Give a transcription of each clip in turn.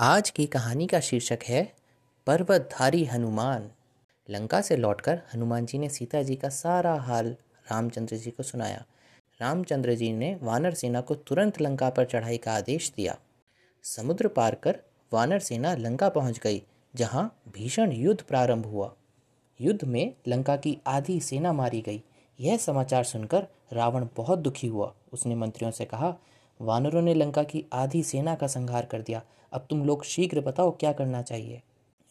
आज की कहानी का शीर्षक है, पर्वतधारी हनुमान। लंका से लौटकर हनुमान जी ने सीता जी का सारा हाल रामचंद्र जी को सुनाया। रामचंद्र जी ने वानर सेना को तुरंत लंका पर चढ़ाई का आदेश दिया। समुद्र पार कर वानर सेना लंका पहुँच गई, जहाँ भीषण युद्ध प्रारंभ हुआ। युद्ध में लंका की आधी सेना मारी गई। यह समाचार सुनकर रावण बहुत दुखी हुआ। उसने मंत्रियों से कहा वानरों ने लंका की आधी सेना का संहार कर दिया। अब तुम लोग शीघ्र बताओ क्या करना चाहिए।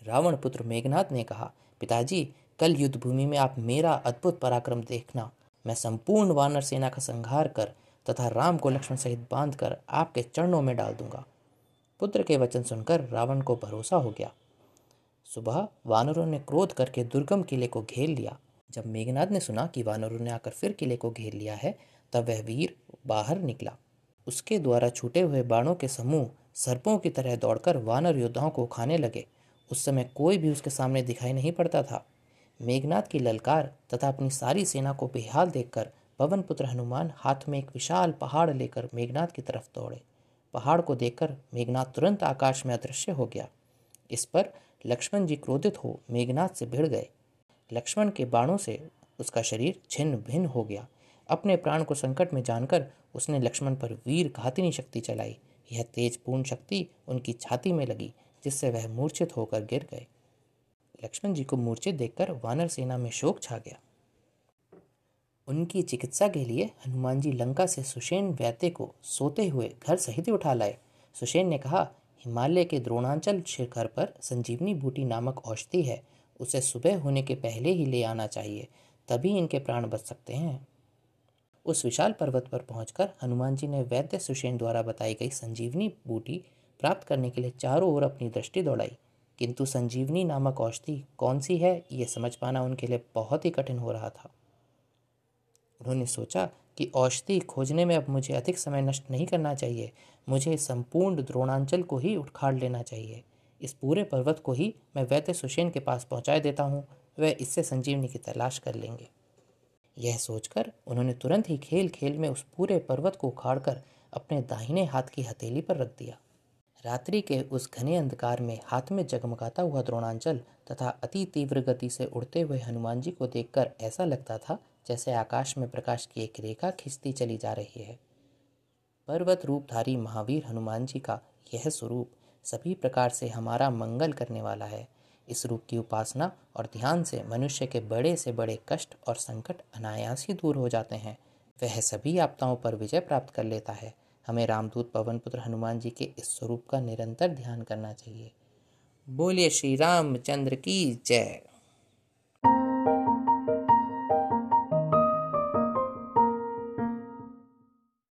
रावण पुत्र मेघनाथ ने कहा, पिताजी, कल युद्ध भूमि में आप मेरा अद्भुत पराक्रम देखना। मैं संपूर्ण वानर सेना का संहार कर तथा राम को लक्ष्मण सहित बाँध कर आपके चरणों में डाल दूँगा। पुत्र के वचन सुनकर रावण को भरोसा हो गया। सुबह वानरों ने क्रोध करके दुर्गम किले को घेर लिया। जब मेघनाथ ने सुना कि वानरों ने आकर फिर किले को घेर लिया है, तब वह वीर बाहर निकला। उसके द्वारा छूटे हुए बाणों के समूह सर्पों की तरह दौड़कर वानर योद्धाओं को खाने लगे। उस समय कोई भी उसके सामने दिखाई नहीं पड़ता था। मेघनाथ की ललकार तथा अपनी सारी सेना को बेहाल देखकर पवन पुत्र हनुमान हाथ में एक विशाल पहाड़ लेकर मेघनाथ की तरफ़ दौड़े। पहाड़ को देखकर मेघनाथ तुरंत आकाश में अदृश्य हो गया। इस पर लक्ष्मण जी क्रोधित हो मेघनाथ से भिड़ गए। लक्ष्मण के बाणों से उसका शरीर छिन्न भिन्न हो गया। अपने प्राण को संकट में जानकर उसने लक्ष्मण पर वीर घातिनी शक्ति चलाई। यह तेजपूर्ण शक्ति उनकी छाती में लगी, जिससे वह मूर्छित होकर गिर गए। लक्ष्मण जी को मूर्छित देखकर वानर सेना में शोक छा गया। उनकी चिकित्सा के लिए हनुमान जी लंका से सुषेण वैद्य को सोते हुए घर सहित उठा लाए। सुषेण ने कहा, हिमालय के द्रोणांचल शिखर पर संजीवनी बूटी नामक औषधि है। उसे सुबह होने के पहले ही ले आना चाहिए। तभी इनके प्राण बच सकते हैं। उस विशाल पर्वत पर पहुंचकर हनुमान जी ने वैद्य सुषेण द्वारा बताई गई संजीवनी बूटी प्राप्त करने के लिए चारों ओर अपनी दृष्टि दौड़ाई। किंतु संजीवनी नामक औषधि कौन सी है, ये समझ पाना उनके लिए बहुत ही कठिन हो रहा था। उन्होंने सोचा कि औषधि खोजने में अब मुझे अधिक समय नष्ट नहीं करना चाहिए, मुझे संपूर्ण द्रोणांचल को ही उठाड़ लेना चाहिए। इस पूरे पर्वत को ही मैं वैद्य सुषेण के पास पहुँचा देता हूँ, वह इससे संजीवनी की तलाश कर लेंगे। यह सोचकर उन्होंने तुरंत ही खेल खेल में उस पूरे पर्वत को उखाड़कर अपने दाहिने हाथ की हथेली पर रख दिया। रात्रि के उस घने अंधकार में हाथ में जगमगाता हुआ द्रोणांचल तथा अति तीव्र गति से उड़ते हुए हनुमान जी को देखकर ऐसा लगता था जैसे आकाश में प्रकाश की एक रेखा खिंचती चली जा रही है। पर्वत रूपधारी महावीर हनुमान जी का यह स्वरूप सभी प्रकार से हमारा मंगल करने वाला है। इस रूप की उपासना और ध्यान से मनुष्य के बड़े से बड़े कष्ट और संकट अनायास ही दूर हो जाते हैं। वह सभी आपदाओं पर विजय प्राप्त कर लेता है। हमें रामदूत पवन पुत्र हनुमान जी के इस स्वरूप का निरंतर ध्यान करना चाहिए। बोलिए श्री रामचंद्र की जय।